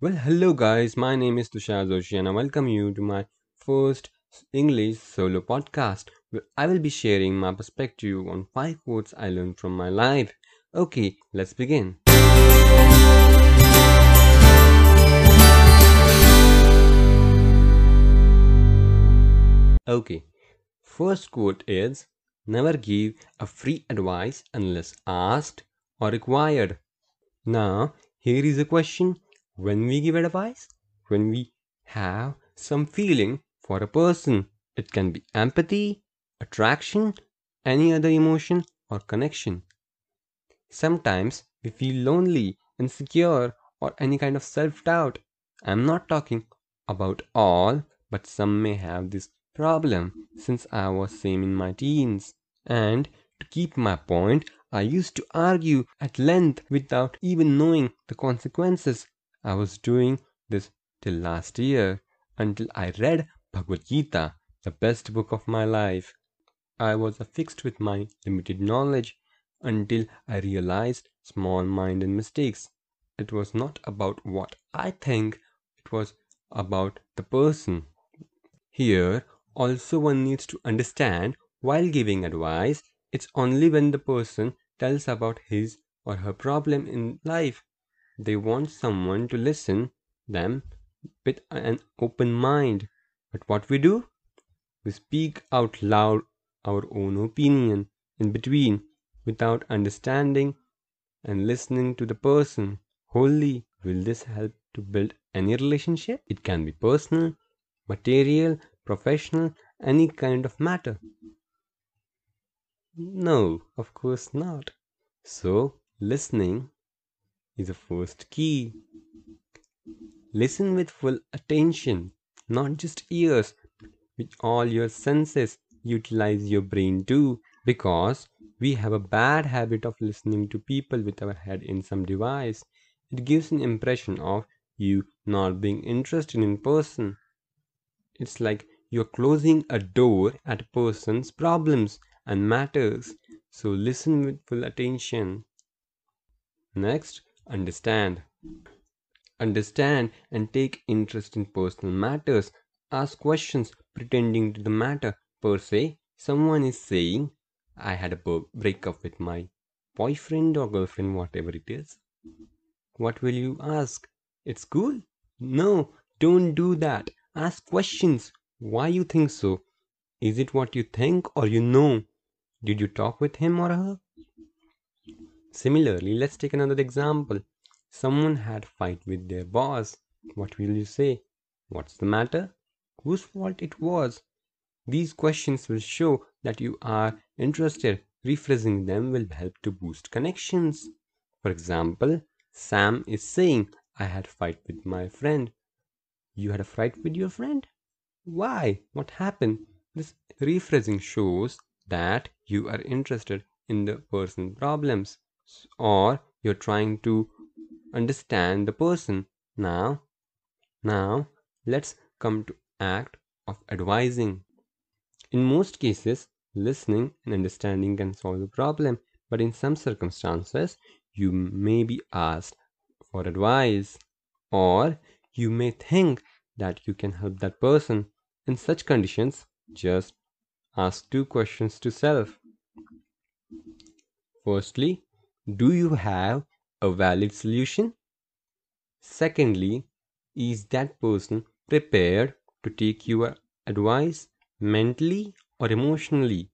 Well, hello guys, my name is Tushar Joshi and I welcome you to my first English solo podcast where I will be sharing my perspective on five quotes I learned from my life. Okay, let's begin. Okay, first quote is Never give a free advice unless asked or required. Now, here is a question when we give advice, when we have some feeling for a person, it can be empathy, attraction, any other emotion, or connection. Sometimes we feel lonely, insecure, or any kind of self doubt. I'm not talking about all, but some may have this problem since I was same in my teens. And to keep my point, I used to argue at length without even knowing the consequences. I was doing this till last year until I read Bhagavad Gita, the best book of my life. I was affixed with my limited knowledge until I realized small minded mistakes. It was not about what I think, it was about the person. Here, also, one needs to understand while giving advice, it's only when the person tells about his or her problem in life. They want someone to listen them with an open mind. But what we do? We speak out loud our own opinion in between without understanding and listening to the person wholly. Will this help to build any relationship? It can be personal, material, professional, any kind of matter. No, of course not. So, listening is the first key. Listen with full attention, not just ears, with all your senses. Utilize your brain too, because we have a bad habit of listening to people with our head in some device. It gives an impression of you not being interested in person. It's like you're closing a door at a person's problems and matters. So listen with full attention. Next, understand. Understand and take interest in personal matters. Ask questions pretending to the matter per se. Someone is saying, I had a breakup with my boyfriend or girlfriend, whatever it is. What will you ask? It's cool? No, don't do that. Ask questions. Why you think so? Is it what you think or you know? Did you talk with him or her? Similarly, let's take another example. Someone had fight with their boss. What will you say? What's the matter? Whose fault it was? These questions will show that you are interested. Rephrasing them will help to boost connections. For example, Sam is saying, I had fight with my friend. You had a fight with your friend? Why? What happened? This rephrasing shows that you are interested in the person's problems or you're trying to understand the person. Now now let's come to act of advising. In most cases listening and understanding can solve the problem but in some circumstances you may be asked for advice or you may think that you can help that person. In such conditions just Ask two questions to self. Firstly, do you have a valid solution? Secondly, is that person prepared to take your advice mentally or emotionally?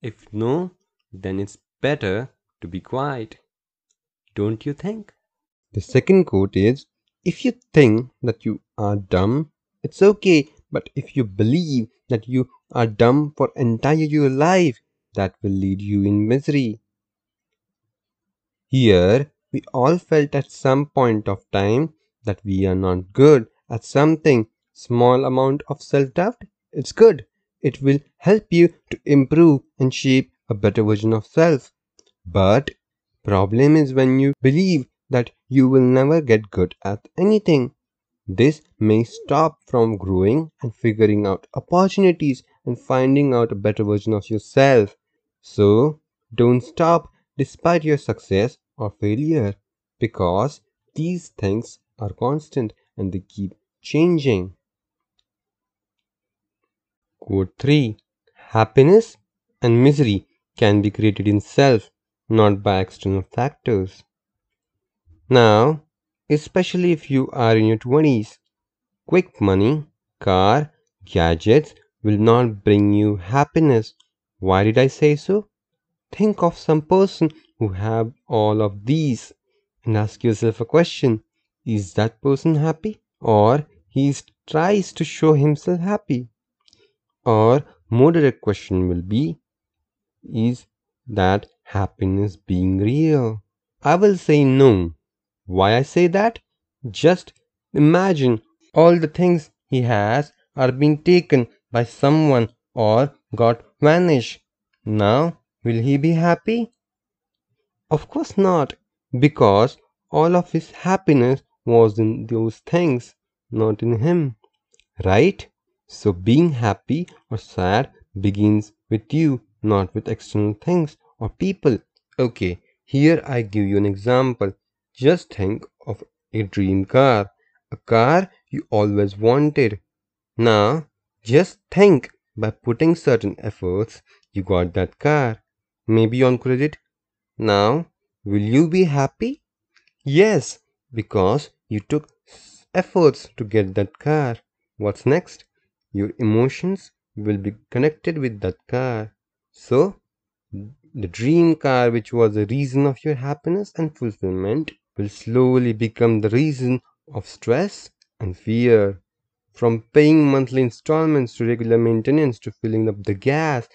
If no, then it's better to be quiet. Don't you think? The second quote is If you think that you are dumb, it's okay, but if you believe that you are dumb for entire your life that will lead you in misery. Here, we all felt at some point of time that we are not good at something. Small amount of self-doubt, it's good. It will help you to improve and shape a better version of self. But problem is when you believe that you will never get good at anything. This may stop from growing and figuring out opportunities and finding out a better version of yourself. So, don't stop despite your success or failure because these things are constant and they keep changing. Quote 3 Happiness and misery can be created in self, not by external factors. Now, especially if you are in your 20s, quick money, car, gadgets will not bring you happiness. Why did I say so? Think of some person who have all of these and ask yourself a question. Is that person happy? Or he tries to show himself happy? Or more direct question will be, is that happiness being real? I will say no. Why I say that? Just imagine all the things he has are being taken by someone or got vanished. Now, will he be happy? Of course not, because all of his happiness was in those things, not in him. Right? So being happy or sad begins with you, not with external things or people. Okay, here I give you an example. Just think of a dream car, a car you always wanted. Now, just think by putting certain efforts, you got that car. Maybe on credit. Now, will you be happy? Yes, because you took efforts to get that car. What's next? Your emotions will be connected with that car. So, the dream car, which was the reason of your happiness and fulfillment, will slowly become the reason of stress and fear. From paying monthly installments to regular maintenance to filling up the gas.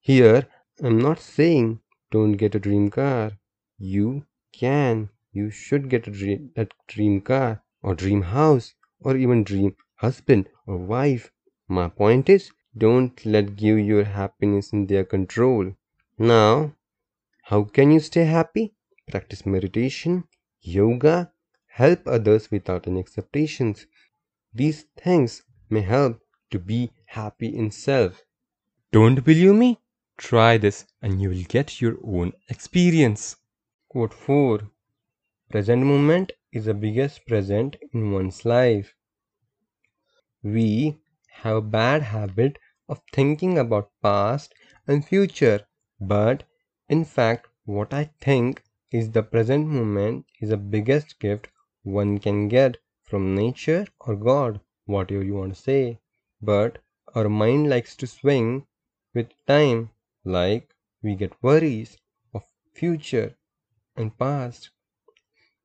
Here, I'm not saying don't get a dream car. You can, you should get a dream, that dream car or dream house or even dream husband or wife. My point is, don't let give your happiness in their control. Now, how can you stay happy? Practice meditation, yoga, help others without any expectations. These things may help to be happy in self. Don't believe me? Try this and you will get your own experience. Quote 4 Present moment is the biggest present in one's life. We have a bad habit of thinking about past and future, but in fact, what I think is the present moment is the biggest gift one can get from nature or God, whatever you want to say. But our mind likes to swing with time, like we get worries of future and past.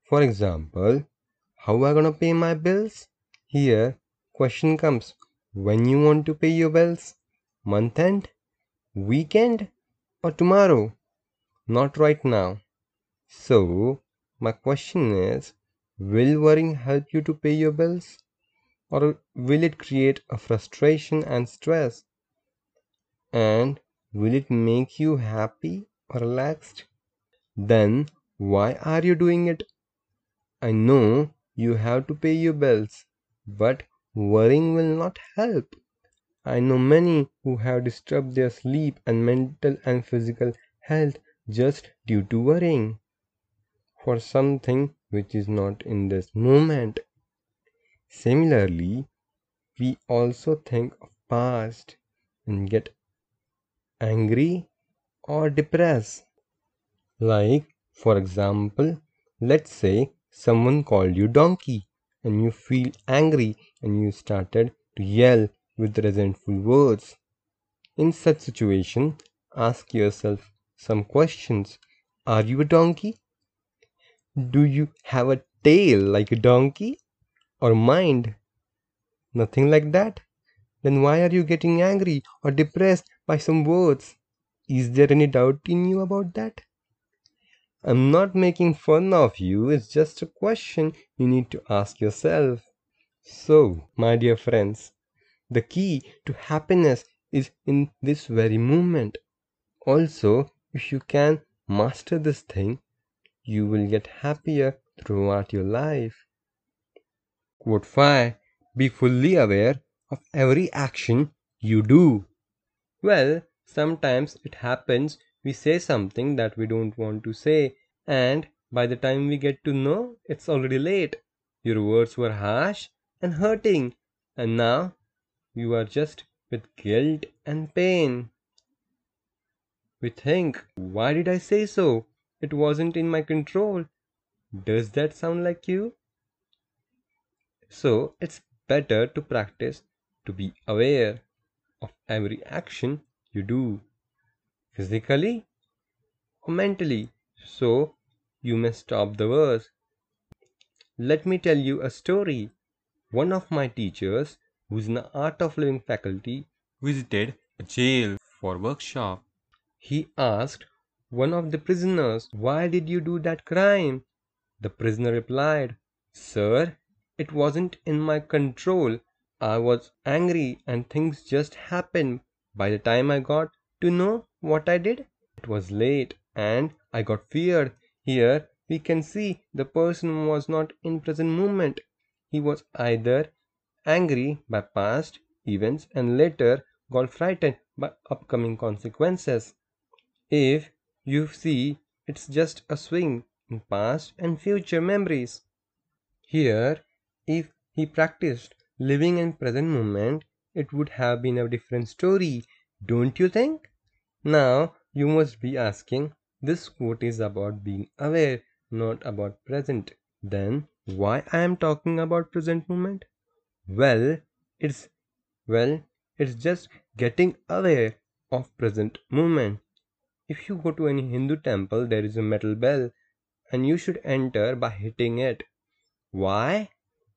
For example, how I gonna pay my bills? Here, question comes: when you want to pay your bills? Month end, weekend, or tomorrow? Not right now. So, my question is Will worrying help you to pay your bills? Or will it create a frustration and stress? And will it make you happy or relaxed? Then why are you doing it? I know you have to pay your bills, but worrying will not help. I know many who have disturbed their sleep and mental and physical health just due to worrying for something which is not in this moment. Similarly, we also think of past and get angry or depressed. Like, for example, let's say someone called you donkey and you feel angry and you started to yell with resentful words. In such situation, ask yourself some questions. Are you a donkey? Do you have a tail like a donkey? Or mind? Nothing like that? Then why are you getting angry or depressed by some words? Is there any doubt in you about that? I'm not making fun of you, it's just a question you need to ask yourself. So, my dear friends, the key to happiness is in this very moment. Also, if you can master this thing, you will get happier throughout your life. Quote 5 Be fully aware of every action you do. Well, sometimes it happens we say something that we don't want to say, and by the time we get to know, it's already late. Your words were harsh, and hurting, and now you are just with guilt and pain. We think, why did I say so? It wasn't in my control. Does that sound like you? So it's better to practice to be aware of every action you do, physically or mentally, so you may stop the worst. Let me tell you a story. One of my teachers, who's in the Art of Living faculty, visited a jail for workshop. He asked one of the prisoners, Why did you do that crime? The prisoner replied, Sir, it wasn't in my control. I was angry and things just happened. By the time I got to know what I did, it was late and I got feared. Here we can see the person was not in present moment. He was either angry by past events and later got frightened by upcoming consequences. If you see, it's just a swing in past and future memories. Here, if he practiced living in present moment, it would have been a different story, don't you think? Now, you must be asking, this quote is about being aware, not about present. Then, why I am talking about present moment? Well, it's well, it's just getting aware of present moment. If you go to any Hindu temple, there is a metal bell, and you should enter by hitting it. Why?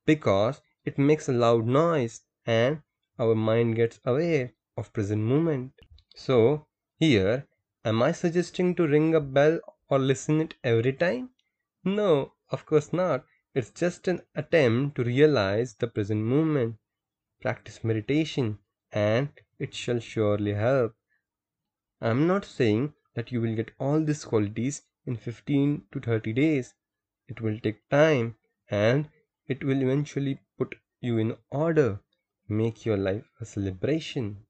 Because it makes a loud noise, and our mind gets aware of present moment. So, here, am I suggesting to ring a bell or listen it every time? No, of course not. It's just an attempt to realize the present moment. Practice meditation, and it shall surely help. I'm not saying that you will get all these qualities in 15 to 30 days. It will take time and it will eventually you in order, make your life a celebration.